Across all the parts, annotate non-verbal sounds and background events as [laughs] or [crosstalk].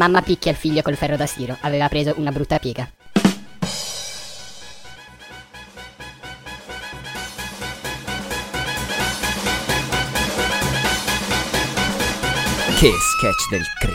Mamma picchia il figlio col ferro da stiro, aveva preso una brutta piega. Che sketch del Christian.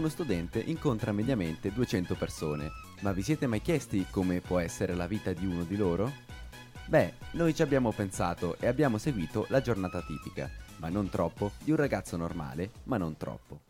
Uno studente incontra mediamente 200 persone, ma vi siete mai chiesti come può essere la vita di uno di loro? Beh, noi ci abbiamo pensato e abbiamo seguito la giornata tipica, ma non troppo, di un ragazzo normale, ma non troppo.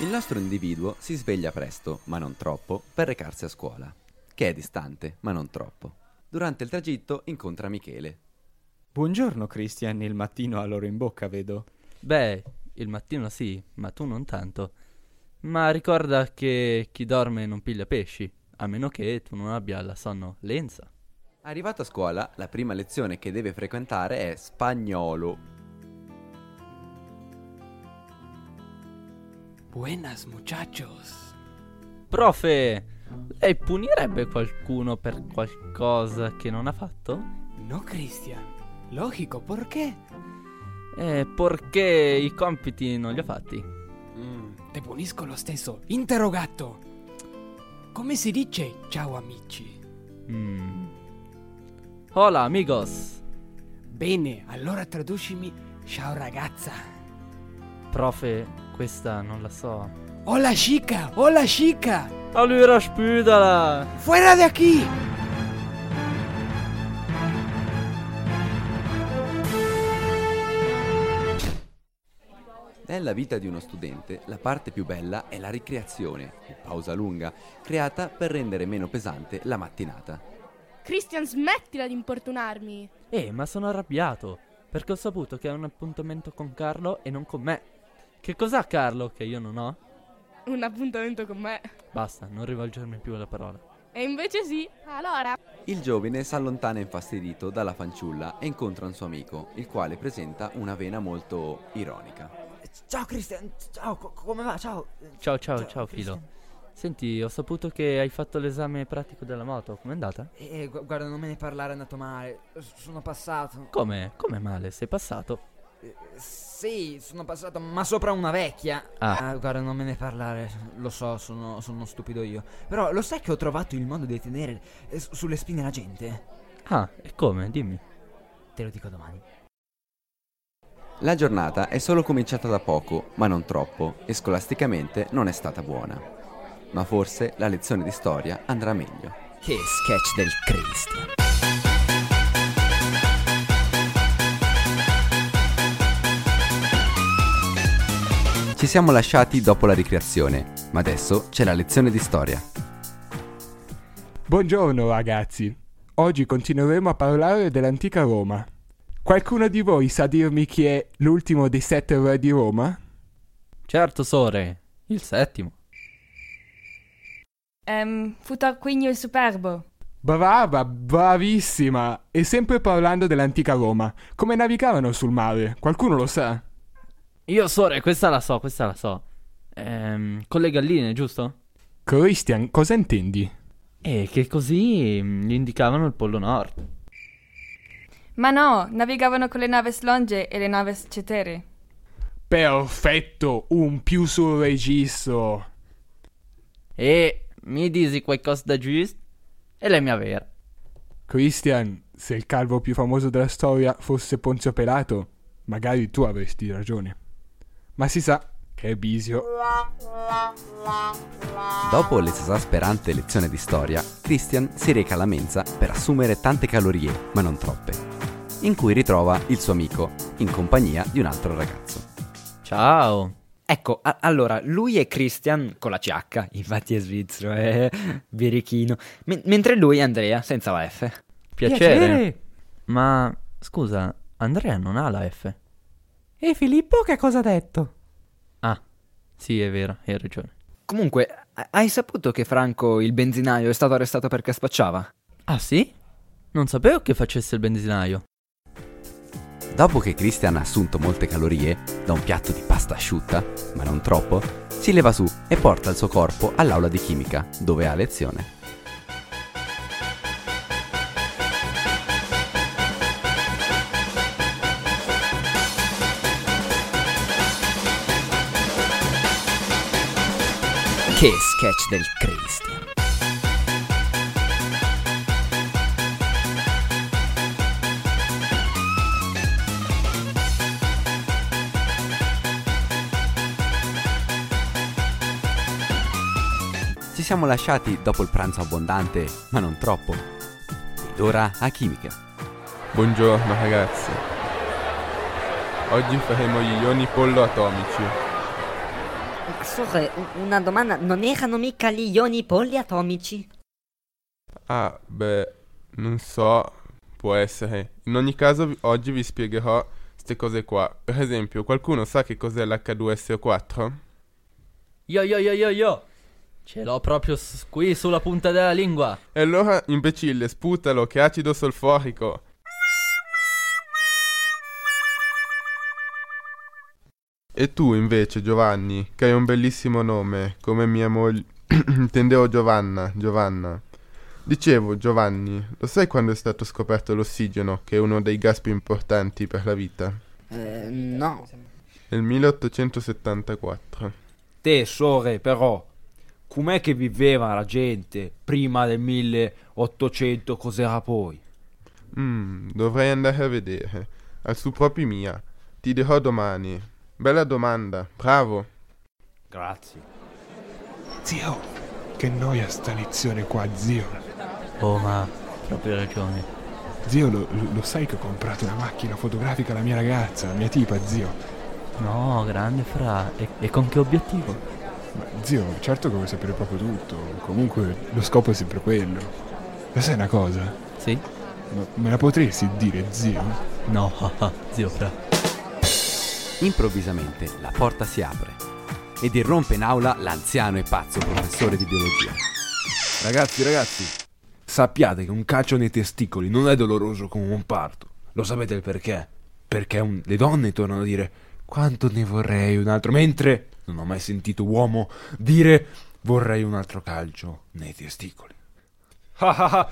Il nostro individuo si sveglia presto, ma non troppo, per recarsi a scuola, che è distante, ma non troppo. Durante il tragitto incontra Michele. Buongiorno Christian, il mattino ha l'oro in bocca, vedo. Beh, il mattino sì, ma tu non tanto. Ma ricorda che chi dorme non piglia pesci, a meno che tu non abbia la sonnolenza. Arrivato a scuola, la prima lezione che deve frequentare è spagnolo. Buenas muchachos. Profe, lei punirebbe qualcuno per qualcosa che non ha fatto? No, Cristian. Logico, ¿por qué? Eh, perché i compiti non li ho fatti. Mm, te punisco lo stesso. Interrogato. Come si dice ciao amici? Mm. Hola, amigos. Bene, allora traducimi ciao ragazza. Profe, questa non la so. Hola chica, hola chica. Allora spudala! Fuera de aquí. Nella vita di uno studente, la parte più bella è la ricreazione, o pausa lunga, creata per rendere meno pesante la mattinata. Christian, smettila di importunarmi. Eh, ma sono arrabbiato, perché ho saputo che ha un appuntamento con Carlo e non con me. Che cos'ha Carlo che io non ho? Un appuntamento con me. Basta, non rivolgermi più la parola. E invece sì. Allora. Il giovane si allontana infastidito dalla fanciulla e incontra un suo amico, il quale presenta una vena molto ironica. Ciao Christian, ciao, co- come va? Ciao. Ciao, ciao, ciao, Filo. Senti, ho saputo che hai fatto l'esame pratico della moto, com'è andata? Eh, gu- guarda, non me ne parlare, è andato male. S- Sono passato. Come? Come male? Sei passato? Sì, sono passato, ma sopra una vecchia. Ah. guarda, non me ne parlare. Lo so, sono, sono stupido io. Però lo sai che ho trovato il modo di tenere eh, sulle spine la gente? Ah, e come? Dimmi. Te lo dico domani. La giornata è solo cominciata da poco, ma non troppo, e scolasticamente non è stata buona. Ma forse la lezione di storia andrà meglio. Che sketch del Christian. Ci siamo lasciati dopo la ricreazione, ma adesso c'è la lezione di storia. Buongiorno ragazzi, oggi continueremo a parlare dell'antica Roma. Qualcuno di voi sa dirmi chi è l'ultimo dei sette re di Roma? Certo, Sore, il settimo. Ehm, fu Tarquinio il Superbo. Brava, bravissima! E sempre parlando dell'antica Roma, come navigavano sul mare? Qualcuno lo sa? Io, Sore, questa la so, questa la so. Ehm, con le galline, giusto? Christian, cosa intendi? E che così mm, gli indicavano il Pollo Nord. Ma no, navigavano con le naves longe e le naves cetere. Perfetto, un più sul registro. E mi dici qualcosa da giusto? E lei mi avere. Christian, se il calvo più famoso della storia fosse Ponzio Pelato, magari tu avresti ragione. Ma si sa che è Bisio. Dopo l'esasperante lezione di storia, Christian si reca alla mensa per assumere tante calorie, ma non troppe, in cui ritrova il suo amico, in compagnia di un altro ragazzo. Ciao. Ecco, a- allora, lui è Christian con la CH, [laughs] infatti è svizzero, è birichino. Men- mentre lui è Andrea, senza la F. Piacere. Ma scusa, Andrea non ha la F. E Filippo che cosa ha detto? Ah, sì, è vero, hai ragione. Comunque, ha- hai saputo che Franco, il benzinaio, è stato arrestato perché spacciava? Ah sì? Non sapevo che facesse il benzinaio. Dopo che Christian ha assunto molte calorie da un piatto di pasta asciutta, ma non troppo, si leva su e porta il suo corpo all'aula di chimica, dove ha lezione. Che sketch del Christian. Ci siamo lasciati dopo il pranzo abbondante, ma non troppo. Ed ora a chimica. Buongiorno ragazzi. Oggi faremo gli ioni pollo atomici. Sore, una domanda, non erano mica gli ioni poliatomici? Ah, beh, non so, può essere. In ogni caso oggi vi spiegherò queste cose qua. Per esempio, qualcuno sa che cos'è l'H2SO4? Yo yo yo yo yo. Ce l'ho proprio s- qui sulla punta della lingua. E allora, imbecille, sputalo, che acido solforico. E tu invece, Giovanni, che hai un bellissimo nome, come mia moglie... [clears throat] Intendevo Giovanna, Giovanna. Dicevo, Giovanni, lo sai quando è stato scoperto l'ossigeno, che è uno dei gas più importanti per la vita? Eh, no. Nel 1874. Te, sore, però, com'è che viveva la gente prima del 1800, cos'era poi? Mm, dovrei andare a vedere. Al su proprio mia. Ti dirò domani. Bella domanda, bravo. Grazie. Zio, che noia sta lezione qua, zio. Oh, ma proprio ragione. Zio, lo, lo sai che ho comprato una macchina fotografica alla mia ragazza, la mia tipa, zio. No, grande fra. E, e con che obiettivo? Ma zio, certo che vuoi sapere proprio tutto. Comunque lo scopo è sempre quello. Lo sai una cosa? Sì? Ma me la potresti dire, zio? No, [laughs] zio fra. Improvvisamente la porta si apre ed irrompe in aula l'anziano e pazzo professore di biologia. Ragazzi, ragazzi, sappiate che un calcio nei testicoli non è doloroso come un parto. Lo sapete il perché? Perché un- le donne tornano a dire quanto ne vorrei un altro, mentre non ho mai sentito uomo dire vorrei un altro calcio nei testicoli. [laughs]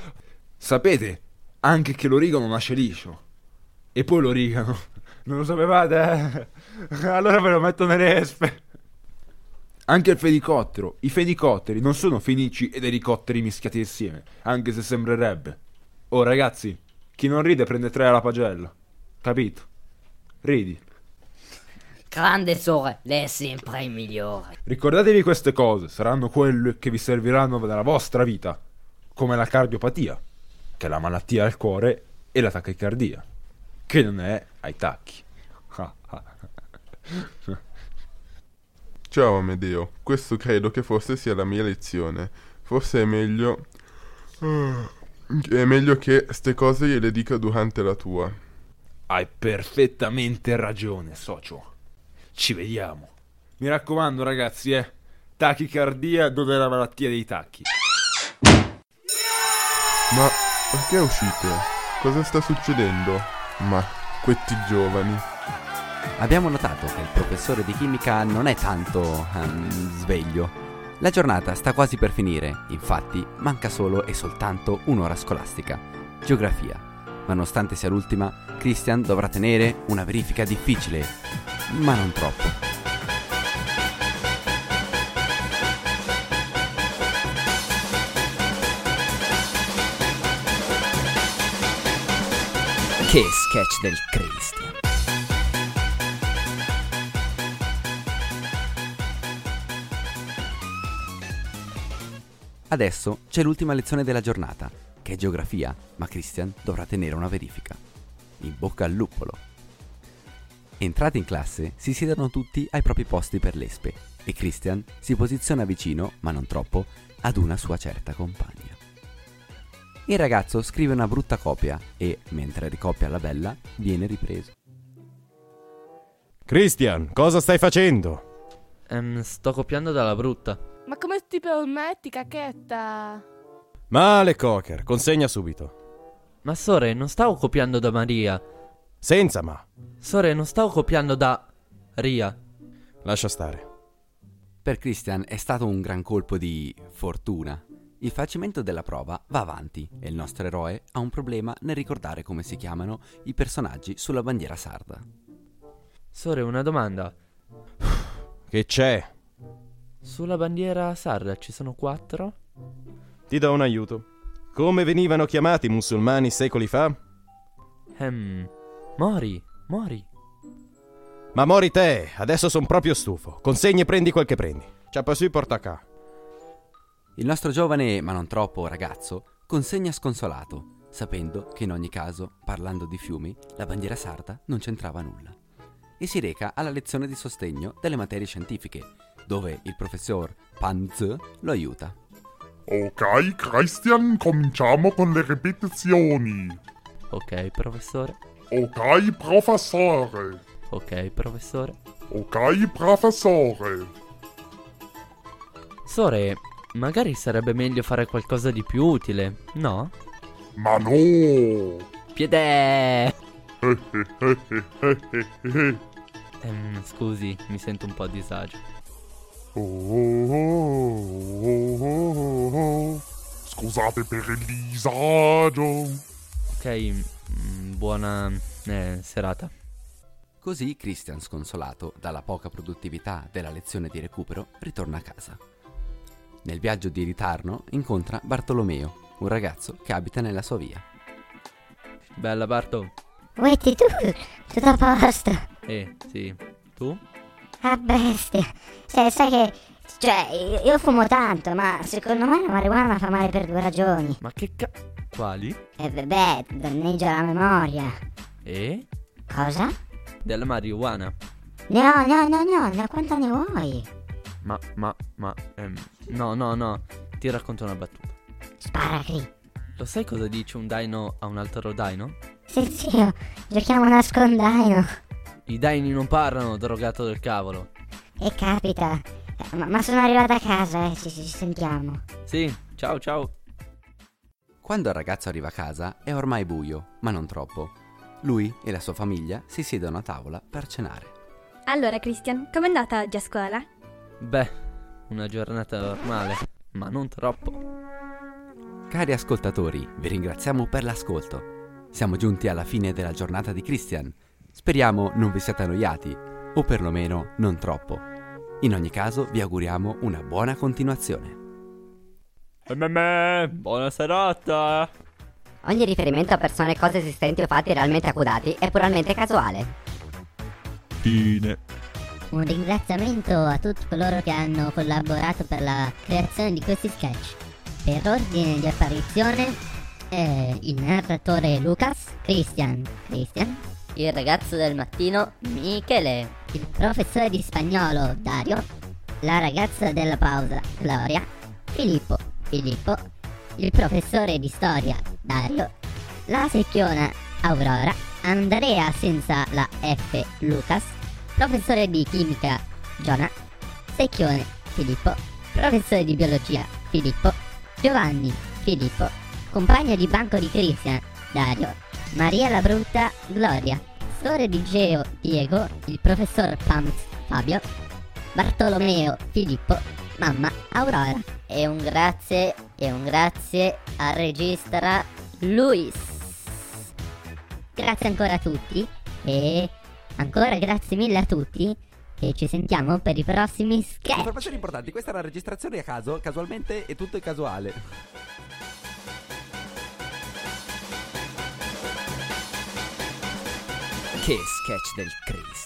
Sapete anche che l'origano nasce liscio. E poi l'origano. Non lo sapevate? eh? [laughs] Allora ve lo metto nelle espe. Anche il fenicottero. I fenicotteri non sono fenici ed elicotteri mischiati insieme, anche se sembrerebbe. Oh ragazzi, chi non ride prende tre alla pagella. Capito? Ridi. Grande Sore, lei è sempre il migliore. Ricordatevi queste cose, saranno quelle che vi serviranno nella vostra vita, come la cardiopatia, che è la malattia al cuore, e la tachicardia, che non è ai tacchi. [laughs] Ciao Amedeo, questo credo che forse sia la mia lezione. Forse è meglio... È meglio che ste cose gliele dica durante la tua. Hai perfettamente ragione, socio. Ci vediamo. Mi raccomando, ragazzi, eh. Tachicardia non è la malattia dei tacchi. Ma perché uscite? Cosa sta succedendo? Ma questi giovani. Abbiamo notato che il professore di chimica non è tanto ehm, sveglio. La giornata sta quasi per finire, infatti manca solo e soltanto un'ora scolastica, geografia. Ma nonostante sia l'ultima, Christian dovrà tenere una verifica difficile, ma non troppo. Che sketch del Christian. Adesso c'è l'ultima lezione della giornata, che è geografia, ma Christian dovrà tenere una verifica. In bocca al luppolo. Entrati in classe, si siedono tutti ai propri posti per l'espe e Christian si posiziona vicino, ma non troppo, ad una sua certa compagna. Il ragazzo scrive una brutta copia e, mentre ricopia la bella, viene ripreso. Christian, cosa stai facendo? Ehm, sto copiando dalla brutta. Ma come ti permetti, cacchetta? Male, Cocker, consegna subito. Ma Sore, non stavo copiando da Maria. Senza ma. Sore, non stavo copiando da Ria. Lascia stare. Per Christian è stato un gran colpo di fortuna. Il falcimento della prova va avanti e il nostro eroe ha un problema nel ricordare come si chiamano i personaggi sulla bandiera sarda. Sore, una domanda. Che c'è? Sulla bandiera sarda ci sono quattro? Ti do un aiuto. Come venivano chiamati i musulmani secoli fa? Ehm. Mori, Mori. Ma mori te, adesso son proprio stufo. Consegni e prendi quel che prendi. Ciappa su e porta qua. Il nostro giovane, ma non troppo, ragazzo consegna sconsolato, sapendo che in ogni caso, parlando di fiumi, la bandiera sarda non c'entrava nulla. E si reca alla lezione di sostegno delle materie scientifiche, dove il professor Panz lo aiuta. Ok, Christian, cominciamo con le ripetizioni. Ok, professore. Ok, professore. Ok, professore. Ok, professore. Sore, magari sarebbe meglio fare qualcosa di più utile, no? Ma no. Piede! [laughs] Ehm, scusi, mi sento un po' a disagio. Oh, [laughs] Scusate per il disagio. Ok, mm, buona eh, serata. Così Christian, sconsolato dalla poca produttività della lezione di recupero, ritorna a casa. Nel viaggio di ritorno incontra Bartolomeo, un ragazzo che abita nella sua via. Bella Barto. Uetti tu, tutto a posto. Eh, sì. Tu? Ah, bestia. Sai, sai che... Cioè, io, fumo tanto, ma secondo me la marijuana fa male per due ragioni. Ma che ca... Quali? E beh, danneggia la memoria. E? Cosa? Della marijuana. No, no, no, no, da quanto ne vuoi? Ma, ma, ma... ehm, no, no, no. Ti racconto una battuta. Spara qui. Lo sai cosa dice un dino a un altro dino? Sì, zio, giochiamo a nascondaino. I dini non parlano, drogato del cavolo. E capita. Ma, ma sono arrivata a casa, eh, ci, ci sentiamo. Sì, ciao ciao. Quando il ragazzo arriva a casa è ormai buio, ma non troppo. Lui e la sua famiglia si siedono a tavola per cenare. Allora, Christian, com'è andata oggi a scuola? Beh, una giornata normale, ma non troppo. Cari ascoltatori, vi ringraziamo per l'ascolto. Siamo giunti alla fine della giornata di Christian. Speriamo non vi siate annoiati, o perlomeno non troppo. In ogni caso vi auguriamo una buona continuazione. Memme, buona serata. Ogni riferimento a persone, cose esistenti o fatti realmente accudati è puramente casuale. Fine. Un ringraziamento a tutti coloro che hanno collaborato per la creazione di questi sketch. Per ordine di apparizione, eh, il narratore Lucas, Christian, Christian, Il ragazzo del mattino, Michele. il professore di spagnolo Dario, la ragazza della pausa Gloria, Filippo, Filippo, il professore di storia Dario, la secchiona Aurora, Andrea senza la F Lucas, professore di chimica Giona, secchione Filippo, professore di biologia Filippo, Giovanni Filippo, compagno di banco di Cristian Dario, Maria la Brutta Gloria, Sore di Geo Diego, il professor Pams Fabio, Bartolomeo Filippo, mamma Aurora. E un grazie, e un grazie al regista Luis. Grazie ancora a tutti e ancora grazie mille a tutti e ci sentiamo per i prossimi sketch. Informazioni importanti, questa è una registrazione a caso, casualmente è tutto casuale. Che sketch del Christian.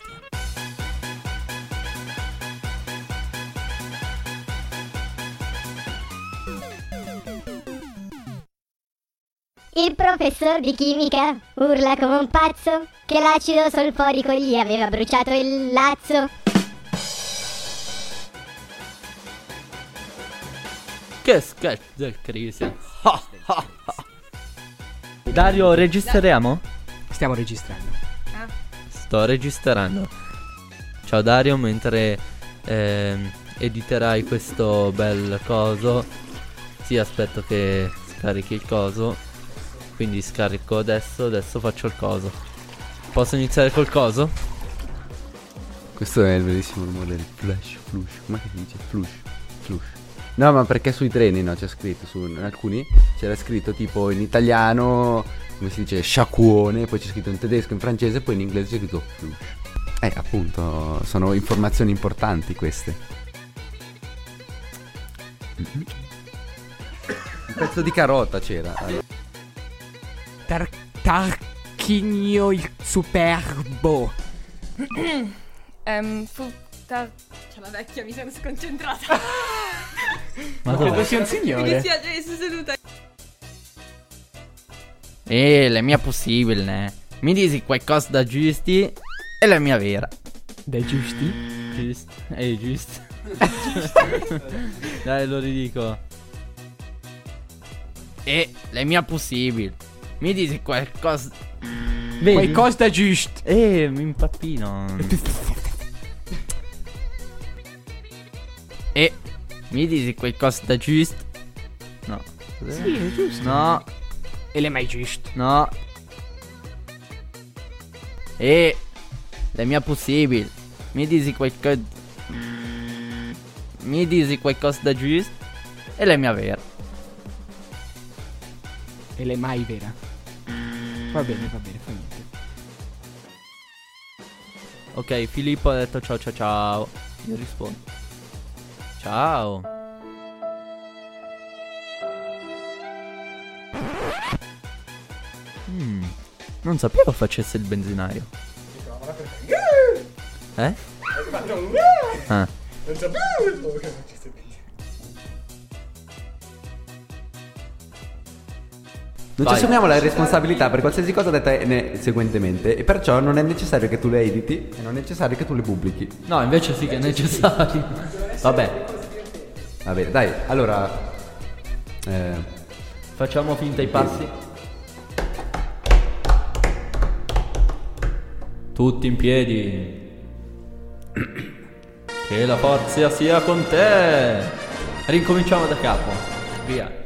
Il professor di chimica urla come un pazzo che l'acido solforico gli aveva bruciato il lazzo. Che sketch del. Ah, ah, ah. Dario, registriamo? Stiamo registrando. Sto registrando. Ciao Dario, mentre ehm, editerai questo bel coso. Sì, aspetto che scarichi il coso. Quindi scarico adesso, adesso faccio il coso. Posso iniziare col coso? Questo è il bellissimo rumore del flash, flush. Come si dice? Flush, flush. No, ma perché sui treni no, c'è scritto, su alcuni c'era scritto tipo in italiano, come si dice, sciacquone, poi c'è scritto in tedesco, in francese, poi in inglese c'è scritto flush. Eh, appunto, sono informazioni importanti queste. Un pezzo di carota c'era. Tar- Tarquinio il superbo. [clears throat] Ehm, fu... tar- C'è la vecchia, mi sono sconcentrata. Ma credo sia un Mi signore. dispiace, mi sono seduta. E la mia possibile. Mi dici qualcosa da giusti e la mia vera. Dai giusti? Giust. Eh, giusto. [laughs] Dai, lo ridico. E la mia possibile. Mi dici qualcosa. Vedi? Qualcosa da giusto. Eh, mi impappino. [laughs] e mi dici qualcosa da giusto? No. Cos'è? Sì, è giusto. No. E le mai giusto. No. E la mia possibile. Mi dici qualcosa. Mi dici qualcosa da giusto? E la mia vera. E le mai vera. Va bene, va bene, fa niente. Ok, Filippo ha detto ciao ciao ciao. Io rispondo. Ciao. Mm, non sapevo facesse il benzinario. Eh? [laughs] Ah. Non sapevo che facesse Non Vai. ci assumiamo la responsabilità per qualsiasi cosa detta ne- seguentemente e perciò non è necessario che tu le editi e non è necessario che tu le pubblichi. No, invece sì che è necessario. Vabbè, Va bene, dai, allora... eh, facciamo finta i passi. Tutti in piedi. Che la forza sia con te. Ricominciamo da capo. Via.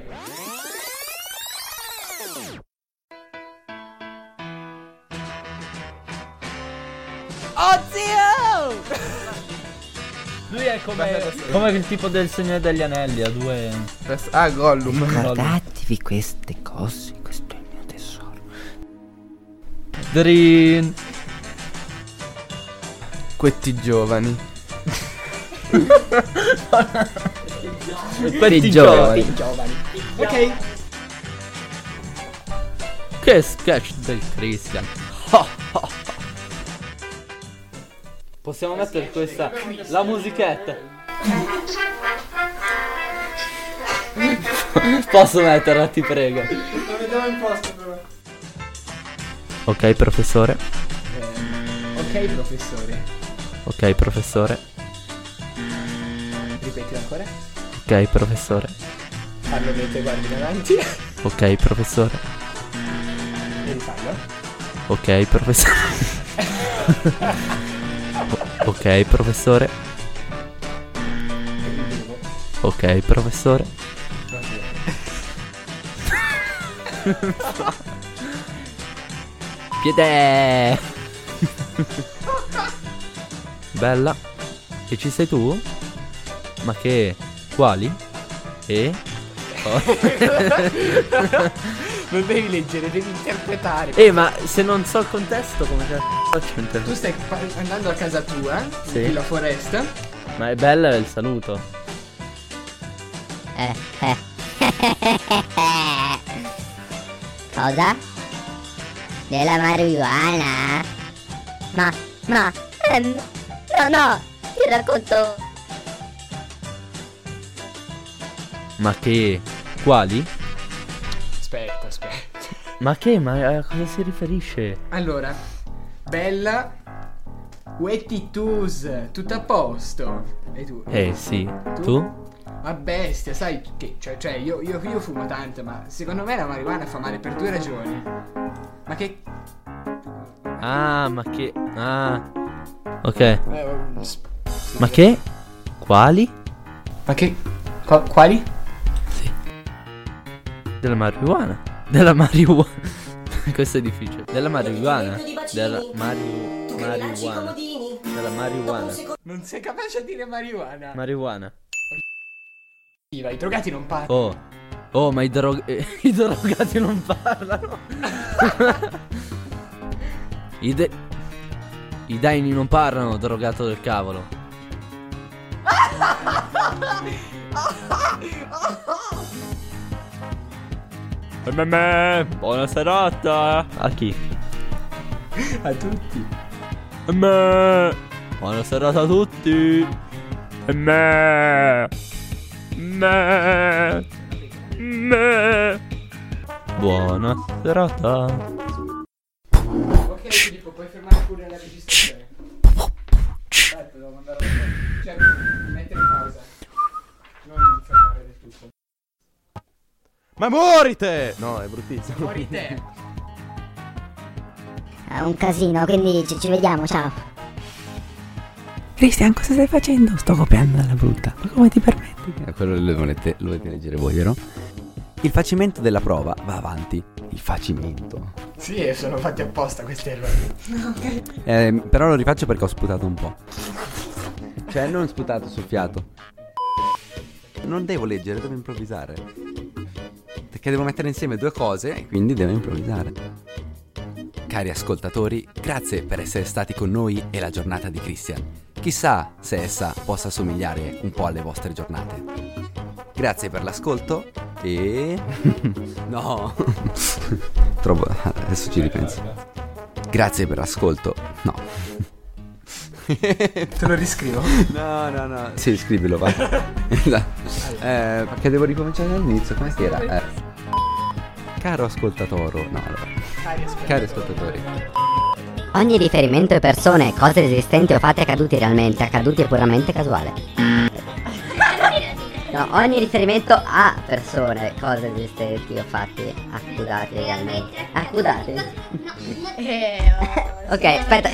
Come, come il tipo del Signore degli Anelli, ha due... Ah, Gollum. Guardatevi queste cose, questo è il mio tesoro. Drin. Questi giovani. [laughs] Questi giovani. Ok. Che sketch del Christian. Possiamo mettere questa la musichetta. Posso metterla, ti prego. Lo vedevo in posto però. Ok, professore. Ok, professore. Ok, professore. Ripeti ancora. Ok, professore. Fallo mentre guardi davanti. Ok, professore. E rifallo. Ok, professore. [laughs] Ok, professore. Ok, professore. [laughs] Piede. Bella. E ci sei tu? Ma che? Quali? E? [laughs] Oh. non devi leggere, devi interpretare. Eh, ma se non so il contesto, come cazzo interpretare? Tu stai andando a casa tua, Sì. nella foresta. Ma è bella il saluto. Eh, eh. Cosa? Della marijuana? Ma, ma, ehm, no, no, ti racconto. Ma che? Quali? Aspetta, aspetta. Ma che? Ma a cosa si riferisce? Allora, bella, Wetty Tus, tutto a posto. E tu? Eh sì. Tu? Ma bestia, sai che, cioè, cioè io, io, io fumo tanto, ma secondo me la marijuana fa male per due ragioni. Ma che... Ah, ma che? Ah. Ok. eh, s- Ma che? Quali? Ma che... qua- quali? Della marijuana. Della marijuana. [laughs] Questo è difficile. Della marijuana. Della mariu- marijuana. Della marijuana. Non sei capace a dire marijuana. Marijuana. Viva, I drogati non parlano. Oh. Oh, ma i, drog- eh, [laughs] i drogati non parlano. [laughs] I, de- I daini non parlano, drogato del cavolo. Buona serata. A chi? A tutti. Buona serata a tutti. Buona serata. Ma morite! No, è bruttissimo. Muori te. È un casino, quindi ci, ci vediamo, ciao. Cristian, cosa stai facendo? Sto copiando dalla brutta. Ma come ti permetti? Eh, quello lo volete, lo volete leggere voi, vero? Il facimento della prova va avanti. Il facimento. Sì, sono fatti apposta questi errori. ok. Eh, però lo rifaccio perché ho sputato un po'. Cioè, non sputato sul fiato. Non devo leggere, devo improvvisare. Perché devo mettere insieme due cose e quindi devo improvvisare. Cari ascoltatori, grazie per essere stati con noi e la giornata di Christian. Chissà se essa possa somigliare un po' alle vostre giornate. Grazie per l'ascolto e... [laughs] no. [laughs] Troppo... Adesso ci ripenso. Grazie per l'ascolto. No. [laughs] Te lo riscrivo? No, no, no. Sì, scrivilo, va. eh, perché devo ricominciare dall'inizio. Come si era? Eh. Caro ascoltatore. No, allora. Cari ascoltatori. Ogni riferimento a persone, cose esistenti o fatti accaduti realmente, accaduti è puramente casuale. [laughs] No, ogni riferimento a persone, cose esistenti o fatti accudati realmente. Accudati? [laughs] ok, aspetta.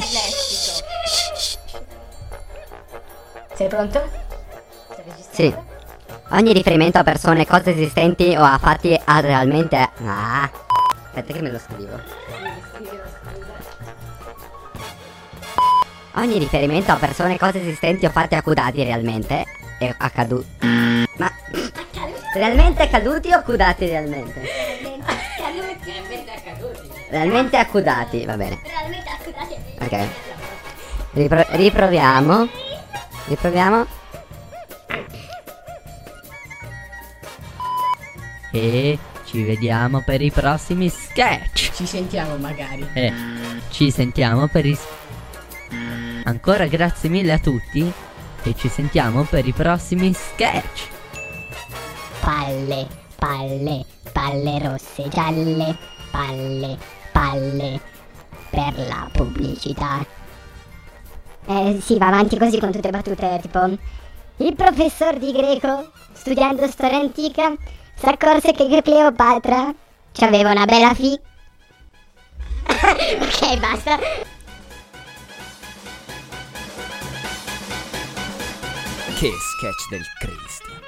Sei pronto? Sì. Ogni riferimento a persone, cose esistenti o a fatti a realmente. Ah. Aspetta che me lo scrivo. Ogni riferimento a persone, cose esistenti o fatti accudati realmente è accaduto. Ma. Realmente accaduti o accudati realmente? Realmente accudati, va bene. Ok. Ripro- riproviamo. Riproviamo. E ci vediamo per i prossimi sketch. Ci sentiamo magari. E ci sentiamo per i... Ancora grazie mille a tutti e ci sentiamo per i prossimi sketch. Palle, palle, palle rosse, gialle, palle, palle per la pubblicità. Eh, sì, va avanti così con tutte le battute, tipo... Il professor di greco, studiando storia antica, si accorse che Cleopatra aveva una bella fi... [laughs] ok, basta. Che sketch del Christian.